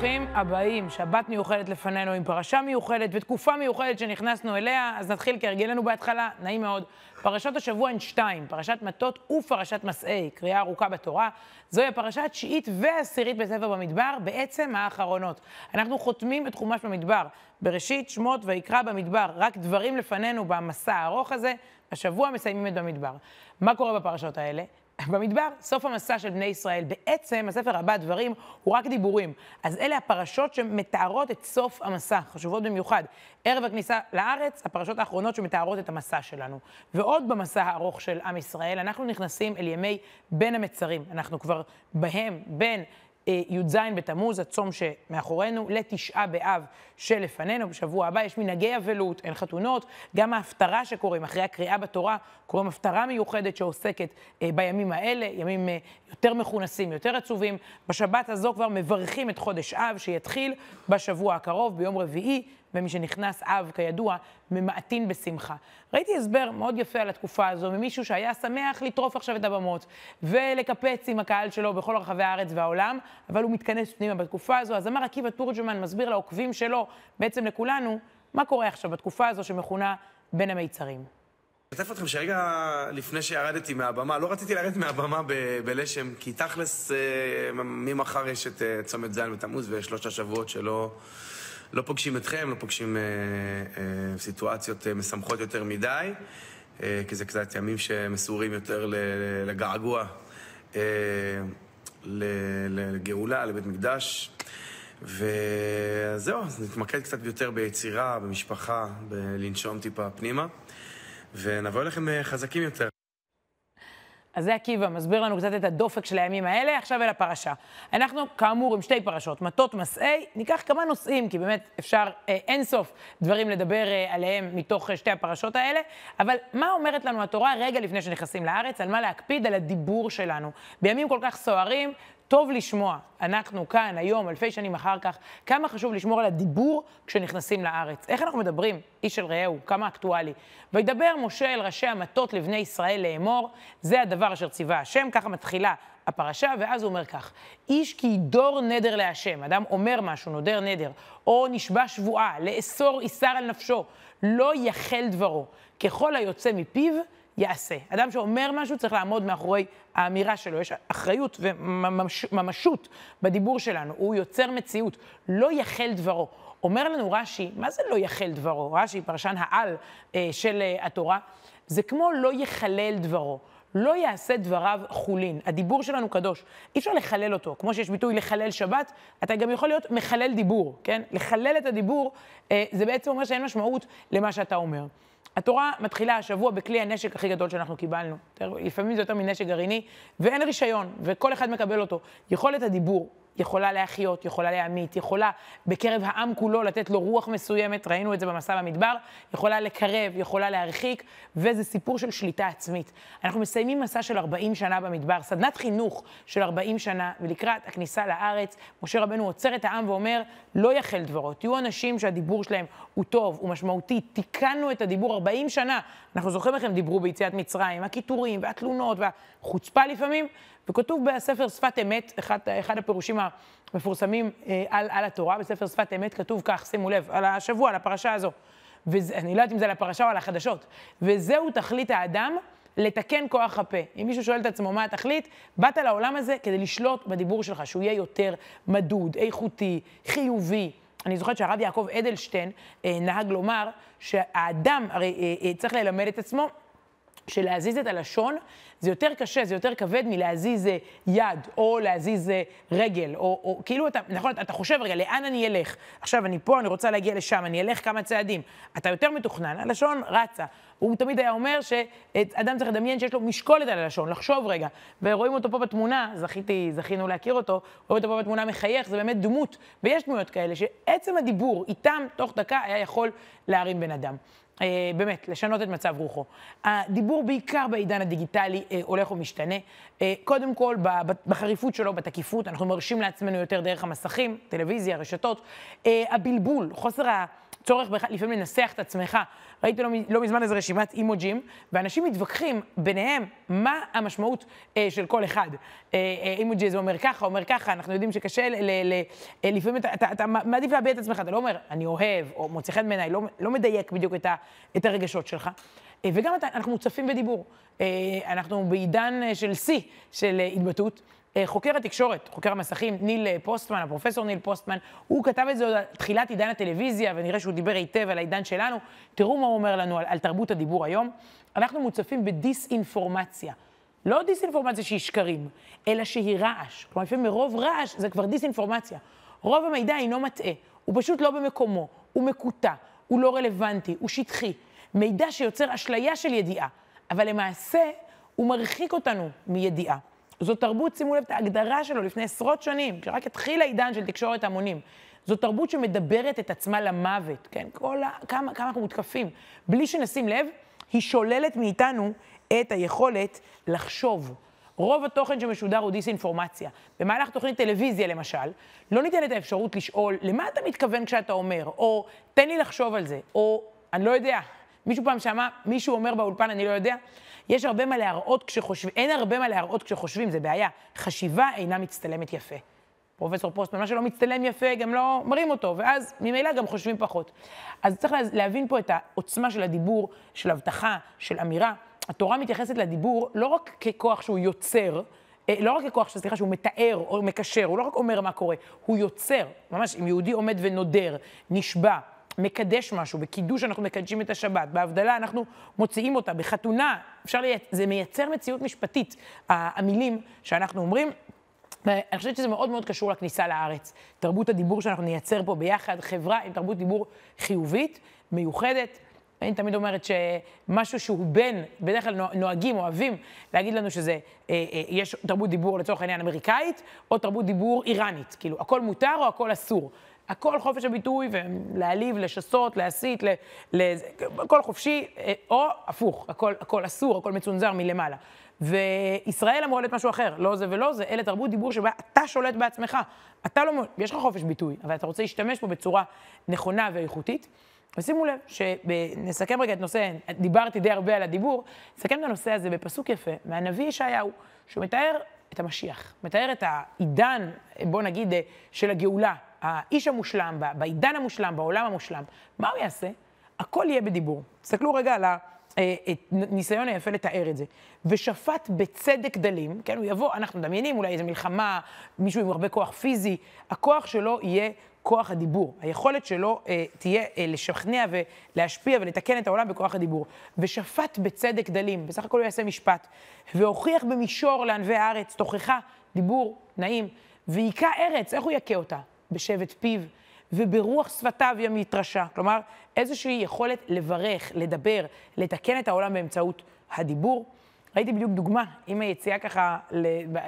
ברוכים הבאים, שבת מיוחדת לפנינו עם פרשה מיוחדת ותקופה מיוחדת שנכנסנו אליה, אז נתחיל כהרגלנו בהתחלה, נעים מאוד. פרשות השבוע הן שתיים, פרשת מטות ופרשת מסעי, קריאה ארוכה בתורה. זוהי הפרשה התשיעית והעשירית בספר במדבר, בעצם האחרונות. אנחנו חותמים את חומש במדבר, בראשית, שמות ויקרא במדבר, רק דברים לפנינו במסע הארוך הזה, השבוע מסיימים את במדבר. מה קורה בפרשות האלה? במדבר, סוף המסע של בני ישראל. בעצם, הספר הבא, דברים, הוא רק דיבורים. אז אלה הפרשות שמתארות את סוף המסע, חשובות במיוחד. ערב הכניסה לארץ, הפרשות האחרונות שמתארות את המסע שלנו. ועוד במסע הארוך של עם ישראל, אנחנו נכנסים אל ימי בין המצרים. אנחנו כבר בהם, בין י"ז בתמוז, הצום שמאחורינו, לתשעה באב שלפנינו. בשבוע הבא יש מנהגי אבלות, אין חתונות, גם ההפטרה שקוראים אחרי הקריאה בתורה, קוראים הפטרה מיוחדת שעוסקת אה, בימים האלה, ימים אה, יותר מכונסים, יותר עצובים. בשבת הזו כבר מברכים את חודש אב, שיתחיל בשבוע הקרוב, ביום רביעי. ומי שנכנס אב, כידוע, ממעטין בשמחה. ראיתי הסבר מאוד יפה על התקופה הזו ממישהו שהיה שמח לטרוף עכשיו את הבמות ולקפץ עם הקהל שלו בכל רחבי הארץ והעולם, אבל הוא מתכנס פנימה בתקופה הזו. אז אמר עקיבא תורג'מן, מסביר לעוקבים שלו, בעצם לכולנו, מה קורה עכשיו בתקופה הזו שמכונה בין המיצרים. אשתף אתכם שרגע לפני שירדתי מהבמה, לא רציתי לרדת מהבמה בלשם, כי תכלס אה, ממחר יש את אה, צומת ז' בתמוז ושלושת השבועות שלא... לא פוגשים אתכם, לא פוגשים אה, אה, סיטואציות אה, משמחות יותר מדי, אה, כי זה קצת ימים שמסורים יותר לגעגוע, אה, לגאולה, לבית מקדש. וזהו, אז נתמקד קצת יותר ביצירה, במשפחה, בלנשום טיפה פנימה, ונבוא אליכם אה, חזקים יותר. אז זה עקיבא, מסביר לנו קצת את הדופק של הימים האלה, עכשיו אל הפרשה. אנחנו, כאמור, עם שתי פרשות, מטות מסעי, ניקח כמה נושאים, כי באמת אפשר אה, אינסוף דברים לדבר אה, עליהם מתוך אה, שתי הפרשות האלה, אבל מה אומרת לנו התורה רגע לפני שנכנסים לארץ, על מה להקפיד, על הדיבור שלנו. בימים כל כך סוערים, טוב לשמוע, אנחנו כאן, היום, אלפי שנים אחר כך, כמה חשוב לשמור על הדיבור כשנכנסים לארץ. איך אנחנו מדברים, איש אל רעהו, כמה אקטואלי. וידבר משה אל ראשי המטות לבני ישראל לאמור, זה הדבר אשר ציווה השם, ככה מתחילה הפרשה, ואז הוא אומר כך, איש כי ידור נדר להשם, אדם אומר משהו, נודר נדר, או נשבע שבועה, לאסור איסר על נפשו, לא יחל דברו, ככל היוצא מפיו, יעשה. אדם שאומר משהו צריך לעמוד מאחורי האמירה שלו. יש אחריות וממשות בדיבור שלנו. הוא יוצר מציאות. לא יחל דברו. אומר לנו רש"י, מה זה לא יחל דברו? רש"י, פרשן העל אה, של אה, התורה, זה כמו לא יחלל דברו. לא יעשה דבריו חולין. הדיבור שלנו קדוש, אי אפשר לחלל אותו. כמו שיש ביטוי לחלל שבת, אתה גם יכול להיות מחלל דיבור, כן? לחלל את הדיבור, אה, זה בעצם אומר שאין משמעות למה שאתה אומר. התורה מתחילה השבוע בכלי הנשק הכי גדול שאנחנו קיבלנו. לפעמים זה יותר מנשק גרעיני, ואין רישיון, וכל אחד מקבל אותו. יכולת הדיבור, יכולה להחיות, יכולה להמית, יכולה בקרב העם כולו לתת לו רוח מסוימת, ראינו את זה במסע במדבר, יכולה לקרב, יכולה להרחיק, וזה סיפור של שליטה עצמית. אנחנו מסיימים מסע של 40 שנה במדבר, סדנת חינוך של 40 שנה, ולקראת הכניסה לארץ, משה רבנו עוצר את העם ואומר, לא יחל דברו, תהיו אנשים שהדיבור שלהם הוא טוב, הוא משמעותי, תיקנו את הדיבור 40 שנה. אנחנו זוכרים איך הם דיברו ביציאת מצרים, הקיטורים והתלונות והחוצפה לפעמים, וכתוב בספר שפת אמת, אחד, אחד הפירושים המפורסמים אה, על, על התורה, בספר שפת אמת כתוב כך, שימו לב, על השבוע, על הפרשה הזו. ואני לא יודעת אם זה על הפרשה או על החדשות. וזהו תכלית האדם, לתקן כוח הפה. אם מישהו שואל את עצמו מה התכלית, באת לעולם הזה כדי לשלוט בדיבור שלך, שהוא יהיה יותר מדוד, איכותי, חיובי. אני זוכרת שהרב יעקב אדלשטיין אה, נהג לומר שהאדם הרי אה, אה, צריך ללמד את עצמו שלהזיז את הלשון זה יותר קשה, זה יותר כבד מלהזיז אה, יד, או להזיז אה, רגל, או, או כאילו אתה, נכון, אתה חושב, רגע, לאן אני אלך? עכשיו, אני פה, אני רוצה להגיע לשם, אני אלך כמה צעדים. אתה יותר מתוכנן, הלשון רצה. הוא תמיד היה אומר שאדם צריך לדמיין שיש לו משקולת על הלשון, לחשוב רגע. ורואים אותו פה בתמונה, זכיתי, זכינו להכיר אותו, רואים אותו פה בתמונה מחייך, זה באמת דמות, ויש דמויות כאלה, שעצם הדיבור איתם, תוך דקה, היה יכול להרים בן אדם. אה, באמת, לשנות את מצב רוחו. הדיבור בעיקר בעידן הדיגיטלי אה, הולך ומשתנה. אה, קודם כל, בחריפות שלו, בתקיפות, אנחנו מרשים לעצמנו יותר דרך המסכים, טלוויזיה, רשתות. הבלבול, חוסר צורך בכלל לפעמים לנסח את עצמך. ראיתי לא, לא מזמן איזו רשימת אימוג'ים, ואנשים מתווכחים ביניהם מה המשמעות אה, של כל אחד. אה, אה, אימוג'י זה אומר ככה, אומר ככה, אנחנו יודעים שקשה, ל, ל, ל, אה, לפעמים אתה, אתה, אתה מעדיף להביע את עצמך, אתה לא אומר, אני אוהב, או מוצא חן בעיניי, לא, לא מדייק בדיוק את, ה, את הרגשות שלך. אה, וגם אתה, אנחנו מוצפים בדיבור. אה, אנחנו בעידן אה, של שיא של התבטאות. חוקר התקשורת, חוקר המסכים, ניל פוסטמן, הפרופסור ניל פוסטמן, הוא כתב את זה עוד על תחילת עידן הטלוויזיה, ונראה שהוא דיבר היטב על העידן שלנו. תראו מה הוא אומר לנו על, על תרבות הדיבור היום. אנחנו מוצפים בדיסאינפורמציה. לא דיסאינפורמציה שהיא שקרים, אלא שהיא רעש. כלומר, לפעמים מרוב רעש זה כבר דיסאינפורמציה. רוב המידע אינו מטעה, הוא פשוט לא במקומו, הוא מקוטע, הוא לא רלוונטי, הוא שטחי. מידע שיוצר אשליה של ידיעה, אבל למעשה הוא מרחיק אותנו מידיעה. זו תרבות, שימו לב את ההגדרה שלו לפני עשרות שנים, כשרק התחיל העידן של תקשורת המונים. זו תרבות שמדברת את עצמה למוות, כן? כל ה... כמה, כמה אנחנו מותקפים. בלי שנשים לב, היא שוללת מאיתנו את היכולת לחשוב. רוב התוכן שמשודר הוא דיסאינפורמציה. במהלך תוכנית טלוויזיה, למשל, לא ניתנת האפשרות לשאול, למה אתה מתכוון כשאתה אומר? או, תן לי לחשוב על זה, או, אני לא יודע, מישהו פעם שמע, מישהו אומר באולפן, אני לא יודע, יש הרבה מה להראות כשחושבים, אין הרבה מה להראות כשחושבים, זה בעיה. חשיבה אינה מצטלמת יפה. פרופסור פוסטמן, מה שלא מצטלם יפה, גם לא מרים אותו, ואז ממילא גם חושבים פחות. אז צריך להבין פה את העוצמה של הדיבור, של הבטחה, של אמירה. התורה מתייחסת לדיבור לא רק ככוח שהוא יוצר, אה, לא רק ככוח, סליחה, שהוא מתאר או מקשר, הוא לא רק אומר מה קורה, הוא יוצר. ממש, אם יהודי עומד ונודר, נשבע, מקדש משהו, בקידוש אנחנו מקדשים את השבת, בהבדלה אנחנו מוציאים אותה, בחתונה, אפשר, לי... זה מייצר מציאות משפטית, המילים שאנחנו אומרים. ואני חושבת שזה מאוד מאוד קשור לכניסה לארץ. תרבות הדיבור שאנחנו נייצר פה ביחד, חברה עם תרבות דיבור חיובית, מיוחדת. אני תמיד אומרת שמשהו שהוא בין, בדרך כלל נוהגים, אוהבים להגיד לנו שזה, אה, אה, יש תרבות דיבור לצורך העניין אמריקאית, או תרבות דיבור איראנית. כאילו, הכל מותר או הכל אסור. הכל חופש הביטוי, ולהעליב, לשסות, להסית, הכל חופשי, אה, או הפוך, הכל, הכל אסור, הכל מצונזר מלמעלה. וישראל אמורה להיות משהו אחר, לא זה ולא זה, אלה תרבות דיבור שבה אתה שולט בעצמך. אתה לא, יש לך חופש ביטוי, אבל אתה רוצה להשתמש בו בצורה נכונה ואיכותית. ושימו לב, שנסכם רגע את נושא, דיברתי די הרבה על הדיבור, נסכם את הנושא הזה בפסוק יפה מהנביא ישעיהו, שהוא מתאר את המשיח, מתאר את העידן, בוא נגיד, של הגאולה, האיש המושלם, בעידן המושלם, בעולם המושלם, מה הוא יעשה? הכל יהיה בדיבור. תסתכלו רגע על הניסיון אה, היפה לתאר את זה. ושפט בצדק דלים, כן, הוא יבוא, אנחנו מדמיינים אולי איזו מלחמה, מישהו עם הרבה כוח פיזי, הכוח שלו יהיה כוח הדיבור. היכולת שלו אה, תהיה אה, לשכנע ולהשפיע ולתקן את העולם בכוח הדיבור. ושפט בצדק דלים, בסך הכל הוא יעשה משפט. והוכיח במישור לענבי הארץ, תוכחה דיבור נעים, והיכה ארץ, איך הוא יכה אותה? בשבט פיו, וברוח שפתיו ימית רשע. כלומר, איזושהי יכולת לברך, לדבר, לתקן את העולם באמצעות הדיבור. ראיתי בדיוק דוגמה עם היציאה ככה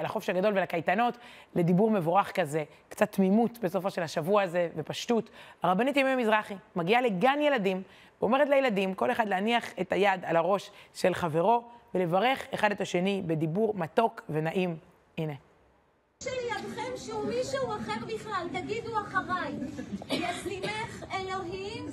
לחופש הגדול ולקייטנות, לדיבור מבורך כזה, קצת תמימות בסופו של השבוע הזה ופשטות. הרבנית ימי מזרחי מגיעה לגן ילדים ואומרת לילדים, כל אחד להניח את היד על הראש של חברו ולברך אחד את השני בדיבור מתוק ונעים. הנה. שלידכם שהוא מישהו אחר בכלל, תגידו אחריי. ישימך אלוהים,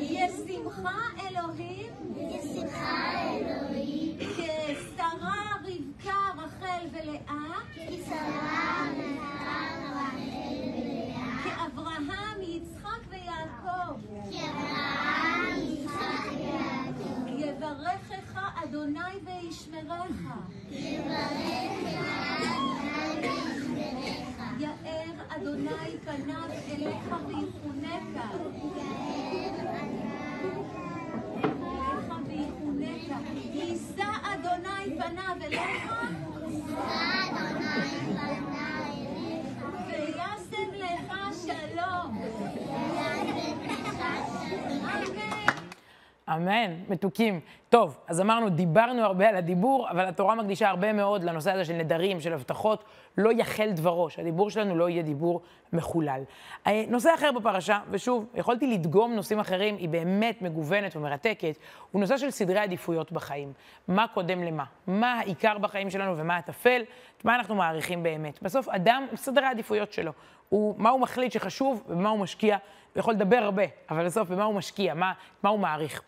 ישמחה אלוהים, ישמחה אלוהים, כשרה רבקה רחל ולאה, כשרה רבקה רחל ולאה, כאברהם יצחק ויעקב, כאברהם יצחק ויעקב, יברכך אדוני וישמרך, יברכך אדוני פניו אליך ויחונך. אליך ויחונך. יישא אדוני פניו אליך. וישם לך שלום. אמן, מתוקים. טוב, אז אמרנו, דיברנו הרבה על הדיבור, אבל התורה מקדישה הרבה מאוד לנושא הזה של נדרים, של הבטחות. לא יחל דברו, שהדיבור שלנו לא יהיה דיבור מחולל. אה, נושא אחר בפרשה, ושוב, יכולתי לדגום נושאים אחרים, היא באמת מגוונת ומרתקת, הוא נושא של סדרי עדיפויות בחיים. מה קודם למה? מה העיקר בחיים שלנו ומה הטפל? מה אנחנו מעריכים באמת? בסוף, אדם, סדרי העדיפויות שלו. הוא, מה הוא מחליט שחשוב ומה הוא משקיע. הוא יכול לדבר הרבה, אבל בסוף, במה הוא משקיע, מה, מה הוא מעריך.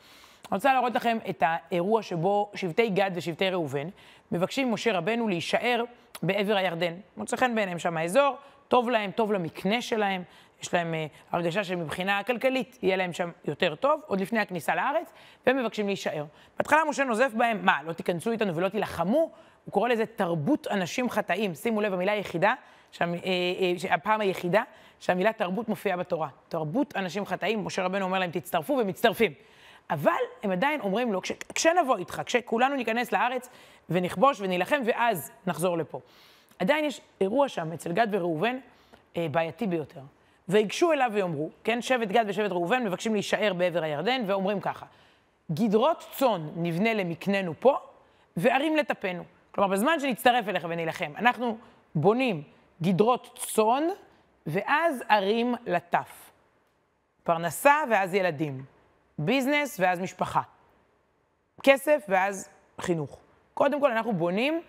אני רוצה להראות לכם את האירוע שבו שבטי גד ושבטי ראובן מבקשים ממשה רבנו להישאר בעבר הירדן. מוצא חן בעיניהם שם האזור, טוב להם, טוב למקנה שלהם, יש להם uh, הרגשה שמבחינה כלכלית יהיה להם שם יותר טוב, עוד לפני הכניסה לארץ, והם מבקשים להישאר. בהתחלה משה נוזף בהם, מה, לא תיכנסו איתנו ולא תילחמו? הוא קורא לזה תרבות אנשים חטאים. שימו לב, המילה היחידה, שם, אה, אה, הפעם היחידה, שהמילה תרבות מופיעה בתורה. תרבות אנשים חטאים, משה רבנו אומר להם, תצטרפו, ומצטרפים. אבל הם עדיין אומרים לו, כש, כשנבוא איתך, כשכולנו ניכנס לארץ ונכבוש ונילחם, ואז נחזור לפה. עדיין יש אירוע שם אצל גד וראובן אה, בעייתי ביותר. ויגשו אליו ויאמרו, כן, שבט גד ושבט ראובן מבקשים להישאר בעבר הירדן, ואומרים ככה, גדרות צאן נבנה למקננו פה, וערים לטפנו. כלומר, בזמן שנצטרף אליך ונילחם, אנחנו בונים גדרות צאן, ואז ערים לטף. פרנסה ואז ילדים. ביזנס ואז משפחה. כסף ואז חינוך. קודם כל, אנחנו בונים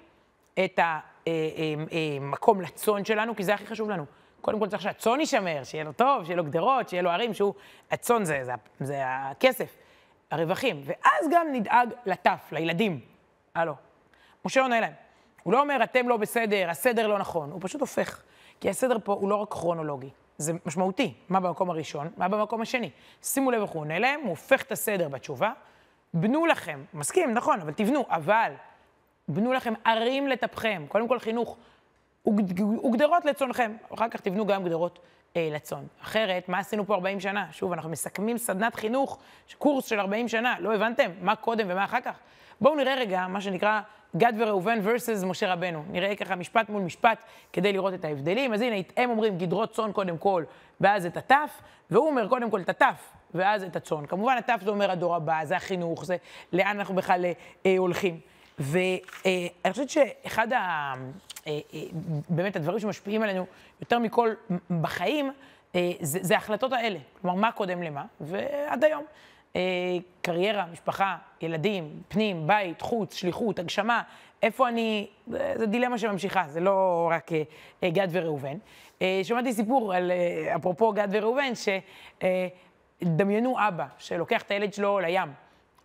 את המקום אה, אה, אה, לצאן שלנו, כי זה הכי חשוב לנו. קודם כל צריך שהצאן יישמר, שיהיה לו טוב, שיהיה לו גדרות, שיהיה לו ערים, שהוא... הצאן זה, זה, זה הכסף, הרווחים. ואז גם נדאג לטף, לילדים. הלו. משה עונה להם. הוא לא אומר, אתם לא בסדר, הסדר לא נכון, הוא פשוט הופך. כי הסדר פה הוא לא רק כרונולוגי. זה משמעותי, מה במקום הראשון, מה במקום השני. שימו לב איך הוא עונה להם, הוא הופך את הסדר בתשובה. בנו לכם, מסכים, נכון, אבל תבנו, אבל בנו לכם ערים לטפכם, קודם כל חינוך, וגדרות לצונכם, אחר כך תבנו גם גדרות אה, לצון. אחרת, מה עשינו פה 40 שנה? שוב, אנחנו מסכמים סדנת חינוך, קורס של 40 שנה, לא הבנתם? מה קודם ומה אחר כך? בואו נראה רגע מה שנקרא גד וראובן versus משה רבנו. נראה ככה משפט מול משפט כדי לראות את ההבדלים. אז הנה, הם אומרים גדרות צאן קודם כל, ואז את הטף, והוא אומר קודם כל את הטף, ואז את הצאן. כמובן, הטף זה אומר הדור הבא, זה החינוך, זה לאן אנחנו בכלל אה, הולכים. ואני אה, חושבת שאחד ה... אה, אה, באמת הדברים שמשפיעים עלינו יותר מכל בחיים, אה, זה, זה ההחלטות האלה. כלומר, מה קודם למה, ועד היום. אה, קריירה, משפחה, ילדים, פנים, בית, חוץ, שליחות, הגשמה, איפה אני, זו דילמה שממשיכה, זה לא רק אה, אה, גד וראובן. שמעתי סיפור על, אפרופו גד וראובן, שדמיינו אבא שלוקח את הילד שלו לים,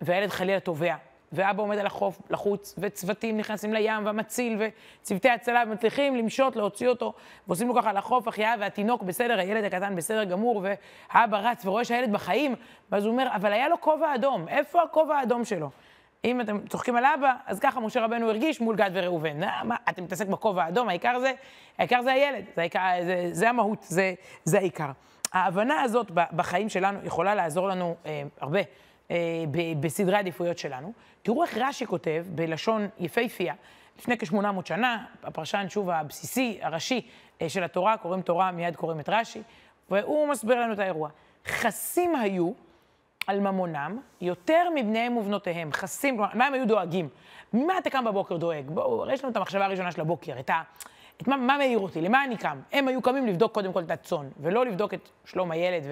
והילד חלילה טובע, ואבא עומד על החוף לחוץ, וצוותים נכנסים לים, והמציל, וצוותי הצלה, ומצליחים למשות, להוציא אותו, ועושים לו ככה לחוף החייאה, והתינוק בסדר, הילד הקטן בסדר גמור, והאבא רץ ורואה שהילד בחיים, ואז הוא אומר, אבל היה לו כובע אדום, איפה הכובע האדום שלו? אם אתם צוחקים על אבא, אז ככה משה רבנו הרגיש מול גד וראובן. מה, אתה מתעסק בכובע האדום, העיקר זה, העיקר זה הילד, זה, העיקר, זה, זה המהות, זה, זה העיקר. ההבנה הזאת בחיים שלנו יכולה לעזור לנו אה, הרבה. אה, בסדרי העדיפויות שלנו. תראו איך רש"י כותב, בלשון יפהפייה, לפני כ-800 שנה, הפרשן, שוב, הבסיסי, הראשי אה, של התורה, קוראים תורה, מיד קוראים את רש"י, והוא מסביר לנו את האירוע. חסים היו על ממונם יותר מבניהם ובנותיהם. חסים, כלומר, מה הם היו דואגים? ממה אתה קם בבוקר דואג? בואו, יש לנו את המחשבה הראשונה של הבוקר, את ה... את מה, מה מעיר אותי? למה אני קם? הם היו קמים לבדוק קודם כל את הצאן, ולא לבדוק את שלום הילד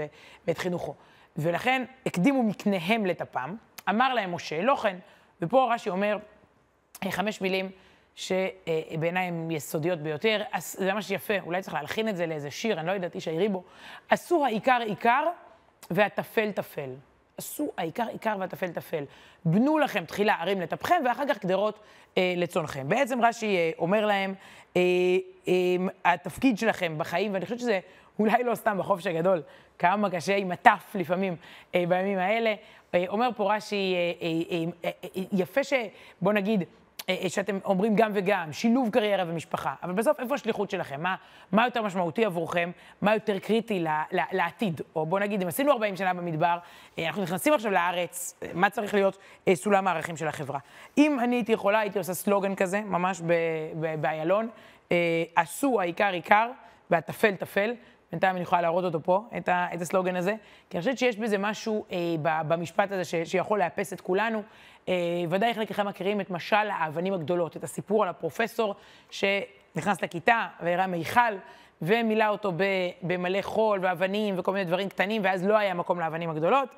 ואת חינוכו. ולכן הקדימו מקניהם לטפם, אמר להם משה, לא כן. ופה רש"י אומר אה, חמש מילים שבעיניי הן יסודיות ביותר. זה ממש יפה, אולי צריך להלחין את זה לאיזה שיר, אני לא יודעת, איש העירי בו. עשו העיקר עיקר והטפל טפל. עשו העיקר עיקר והטפל טפל. בנו לכם תחילה ערים לטפכם ואחר כך גדרות אה, לצונכם. בעצם רש"י אה, אומר להם, אה, אה, התפקיד שלכם בחיים, ואני חושבת שזה אולי לא סתם בחופש הגדול, כמה קשה עם הטף לפעמים אה, בימים האלה. אה, אומר פה רש"י, אה, אה, אה, אה, יפה. בוא נגיד, שאתם אומרים גם וגם, שילוב קריירה ומשפחה, אבל בסוף איפה השליחות שלכם? מה, מה יותר משמעותי עבורכם? מה יותר קריטי ל, ל, לעתיד? או בוא נגיד, אם עשינו 40 שנה במדבר, אנחנו נכנסים עכשיו לארץ, מה צריך להיות סולם הערכים של החברה? אם אני הייתי יכולה, הייתי עושה סלוגן כזה, ממש באיילון, עשו העיקר עיקר והטפל טפל, בינתיים אני יכולה להראות אותו פה, את, ה, את הסלוגן הזה, כי אני חושבת שיש בזה משהו אה, במשפט הזה ש, שיכול לאפס את כולנו. אה, ודאי חלקכם מכירים את משל האבנים הגדולות, את הסיפור על הפרופסור שנכנס לכיתה והראה מיכל. ומילא אותו במלא חול ואבנים וכל מיני דברים קטנים, ואז לא היה מקום לאבנים הגדולות.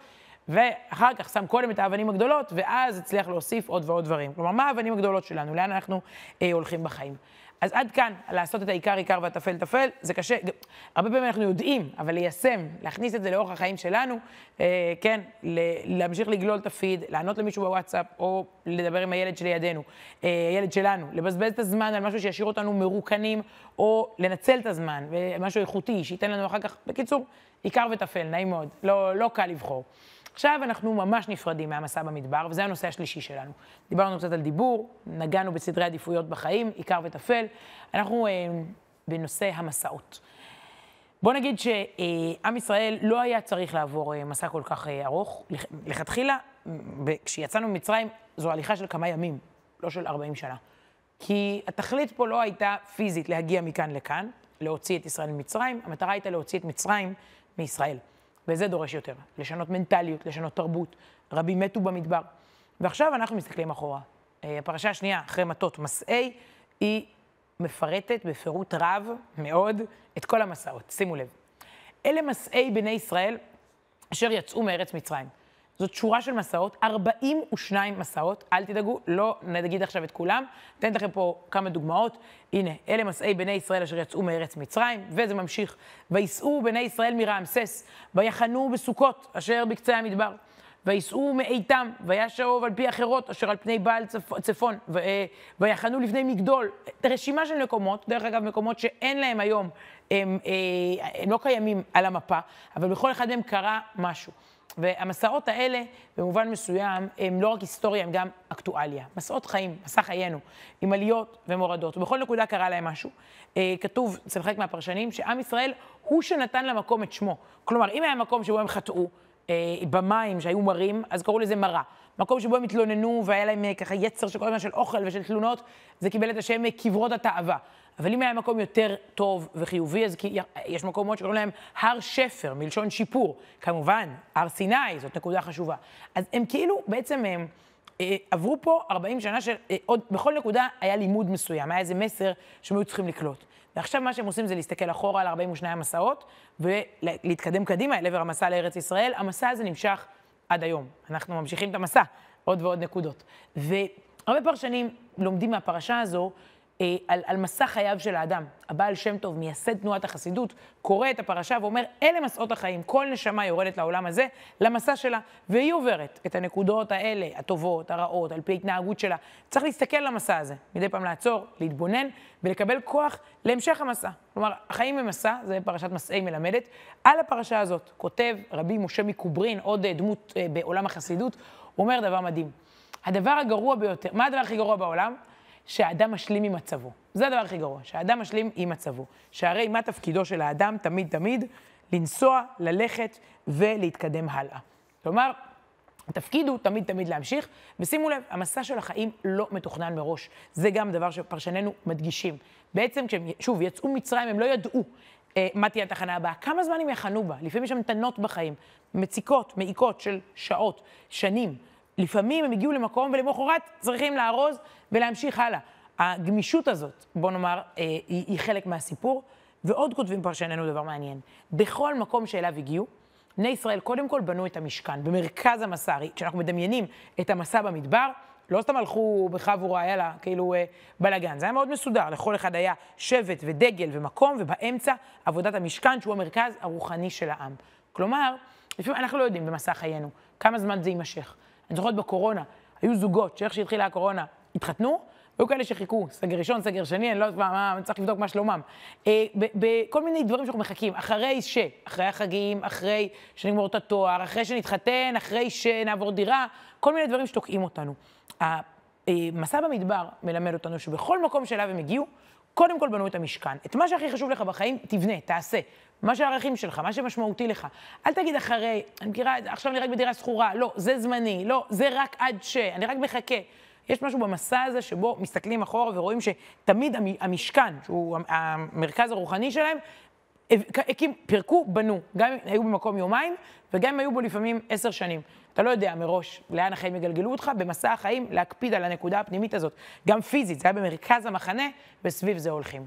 ואחר כך שם קודם את האבנים הגדולות, ואז הצליח להוסיף עוד ועוד דברים. כלומר, מה האבנים הגדולות שלנו? לאן אנחנו אה, הולכים בחיים? אז עד כאן, לעשות את העיקר עיקר והטפל טפל, זה קשה. הרבה פעמים אנחנו יודעים, אבל ליישם, להכניס את זה לאורך החיים שלנו, אה, כן, להמשיך לגלול את הפיד, לענות למישהו בוואטסאפ, או לדבר עם הילד שלידינו, אה, הילד שלנו, לבזבז את הזמן על משהו שישאיר אותנו מרוקנים, או לנצל את הזמן, משהו איכותי, שייתן לנו אחר כך, בקיצור, עיקר וטפל, נעים מאוד, לא, לא קל לבחור. עכשיו אנחנו ממש נפרדים מהמסע במדבר, וזה הנושא השלישי שלנו. דיברנו קצת על דיבור, נגענו בסדרי עדיפויות בחיים, עיקר וטפל. אנחנו אה, בנושא המסעות. בוא נגיד שעם ישראל לא היה צריך לעבור אה, מסע כל כך אה, ארוך. לכתחילה, כשיצאנו ממצרים, זו הליכה של כמה ימים, לא של 40 שנה. כי התכלית פה לא הייתה פיזית להגיע מכאן לכאן, להוציא את ישראל ממצרים, המטרה הייתה להוציא את מצרים מישראל. וזה דורש יותר. לשנות מנטליות, לשנות תרבות. רבים מתו במדבר. ועכשיו אנחנו מסתכלים אחורה. אה, הפרשה השנייה, אחרי מטות מסעי, היא מפרטת בפירוט רב מאוד את כל המסעות. שימו לב. אלה מסעי בני ישראל אשר יצאו מארץ מצרים. זאת שורה של מסעות, 42 מסעות, אל תדאגו, לא נגיד עכשיו את כולם. אתן לכם פה כמה דוגמאות. הנה, אלה מסעי בני ישראל אשר יצאו מארץ מצרים, וזה ממשיך. וייסעו בני ישראל מרעמסס, ויחנו בסוכות אשר בקצה המדבר. וייסעו מאיתם, וישאוב על פי אחרות אשר על פני בעל צפ... צפון, ו... ויחנו לפני מגדול. רשימה של מקומות, דרך אגב, מקומות שאין להם היום, הם, אה, הם לא קיימים על המפה, אבל בכל אחד מהם קרה משהו. והמסעות האלה, במובן מסוים, הם לא רק היסטוריה, הם גם אקטואליה. מסעות חיים, מסע חיינו, עם עליות ומורדות. ובכל נקודה קרה להם משהו. אה, כתוב אצל חלק מהפרשנים שעם ישראל הוא שנתן למקום את שמו. כלומר, אם היה מקום שבו הם חטאו, במים שהיו מרים, אז קראו לזה מרה. מקום שבו הם התלוננו והיה להם אה, ככה יצר של כל הזמן של אוכל ושל תלונות, זה קיבל את השם קברות התאווה. אבל אם היה מקום יותר טוב וחיובי, אז יש מקומות שקוראים להם הר שפר, מלשון שיפור. כמובן, הר סיני, זאת נקודה חשובה. אז הם כאילו, בעצם הם אה, עברו פה 40 שנה של, אה, עוד, בכל נקודה היה לימוד מסוים, היה איזה מסר שהם היו צריכים לקלוט. ועכשיו מה שהם עושים זה להסתכל אחורה על 42 המסעות, ולהתקדם קדימה אל עבר המסע לארץ ישראל. המסע הזה נמשך עד היום. אנחנו ממשיכים את המסע, עוד ועוד נקודות. והרבה פרשנים לומדים מהפרשה הזו, אה, על, על מסע חייו של האדם. הבעל שם טוב, מייסד תנועת החסידות, קורא את הפרשה ואומר, אלה מסעות החיים. כל נשמה יורדת לעולם הזה, למסע שלה, והיא עוברת את הנקודות האלה, הטובות, הרעות, על פי ההתנהגות שלה. צריך להסתכל למסע הזה, מדי פעם לעצור, להתבונן ולקבל כוח להמשך המסע. כלומר, החיים הם מסע, זה פרשת מסעי מלמדת. על הפרשה הזאת כותב רבי משה מקוברין, עוד דמות אה, בעולם החסידות, הוא אומר דבר מדהים. הדבר הגרוע ביותר, מה הדבר הכי גרוע בעולם? שהאדם משלים עם מצבו. זה הדבר הכי גרוע, שהאדם משלים עם מצבו. שהרי מה תפקידו של האדם תמיד תמיד? לנסוע, ללכת ולהתקדם הלאה. כלומר, התפקיד הוא תמיד תמיד להמשיך, ושימו לב, המסע של החיים לא מתוכנן מראש. זה גם דבר שפרשנינו מדגישים. בעצם כשהם, שוב, יצאו מצרים, הם לא ידעו אה, מה תהיה התחנה הבאה. כמה זמן הם יחנו בה? לפעמים יש המתנות בחיים, מציקות, מעיקות של שעות, שנים. לפעמים הם הגיעו למקום ולמחרת צריכים לארוז ולהמשיך הלאה. הגמישות הזאת, בוא נאמר, אה, היא, היא חלק מהסיפור. ועוד כותבים פרשנינו דבר מעניין. בכל מקום שאליו הגיעו, בני ישראל קודם כל בנו את המשכן, במרכז המסע. כשאנחנו מדמיינים את המסע במדבר, לא סתם הלכו בחבורה, יאללה, כאילו אה, בלאגן. זה היה מאוד מסודר, לכל אחד היה שבט ודגל ומקום, ובאמצע עבודת המשכן, שהוא המרכז הרוחני של העם. כלומר, לפעמים אנחנו לא יודעים במסע חיינו כמה זמן זה יימשך. אני זוכרת בקורונה, היו זוגות שאיך שהתחילה הקורונה, התחתנו, והיו כאלה שחיכו, סגר ראשון, סגר שני, אני לא יודעת מה, אני צריך לבדוק מה שלומם. אה, בכל מיני דברים שאנחנו מחכים, אחרי ש, אחרי החגים, אחרי שנגמור את התואר, אחרי שנתחתן, אחרי שנעבור דירה, כל מיני דברים שתוקעים אותנו. המסע אה, במדבר מלמד אותנו שבכל מקום שאליו הם הגיעו, קודם כל בנו את המשכן. את מה שהכי חשוב לך בחיים, תבנה, תעשה. מה שהערכים שלך, מה שמשמעותי לך. אל תגיד אחרי, אני מכירה, עכשיו אני רק בדירה שכורה, לא, זה זמני, לא, זה רק עד ש, אני רק מחכה. יש משהו במסע הזה שבו מסתכלים אחורה ורואים שתמיד המשכן, שהוא המרכז הרוחני שלהם, הקים, פירקו, בנו. גם אם היו במקום יומיים, וגם אם היו בו לפעמים עשר שנים. אתה לא יודע מראש לאן החיים יגלגלו אותך, במסע החיים להקפיד על הנקודה הפנימית הזאת. גם פיזית, זה היה במרכז המחנה, וסביב זה הולכים.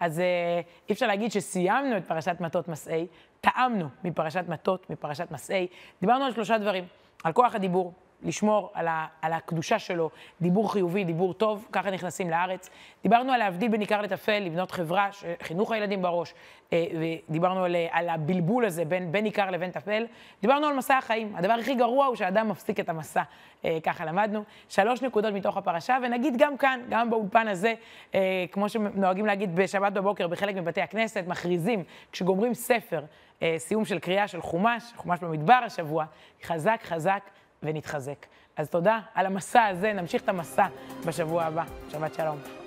אז אה, אי אפשר להגיד שסיימנו את פרשת מטות מסעי, טעמנו מפרשת מטות, מפרשת מסעי. דיברנו על שלושה דברים, על כוח הדיבור, לשמור על, ה, על הקדושה שלו, דיבור חיובי, דיבור טוב, ככה נכנסים לארץ. דיברנו על להבדיל בין עיקר לטפל, לבנות חברה, חינוך הילדים בראש, אה, ודיברנו על, על הבלבול הזה בין, בין עיקר לבין טפל. דיברנו על מסע החיים. הדבר הכי גרוע הוא שאדם מפסיק את המסע, אה, ככה למדנו. שלוש נקודות מתוך הפרשה, ונגיד גם כאן, גם באולפן הזה, אה, כמו שנוהגים להגיד בשבת בבוקר בחלק מבתי הכנסת, מכריזים, כשגומרים ספר, סיום של קריאה של חומש, חומש במדבר השבוע, חזק חזק. ונתחזק. אז תודה על המסע הזה, נמשיך את המסע בשבוע הבא. שבת שלום.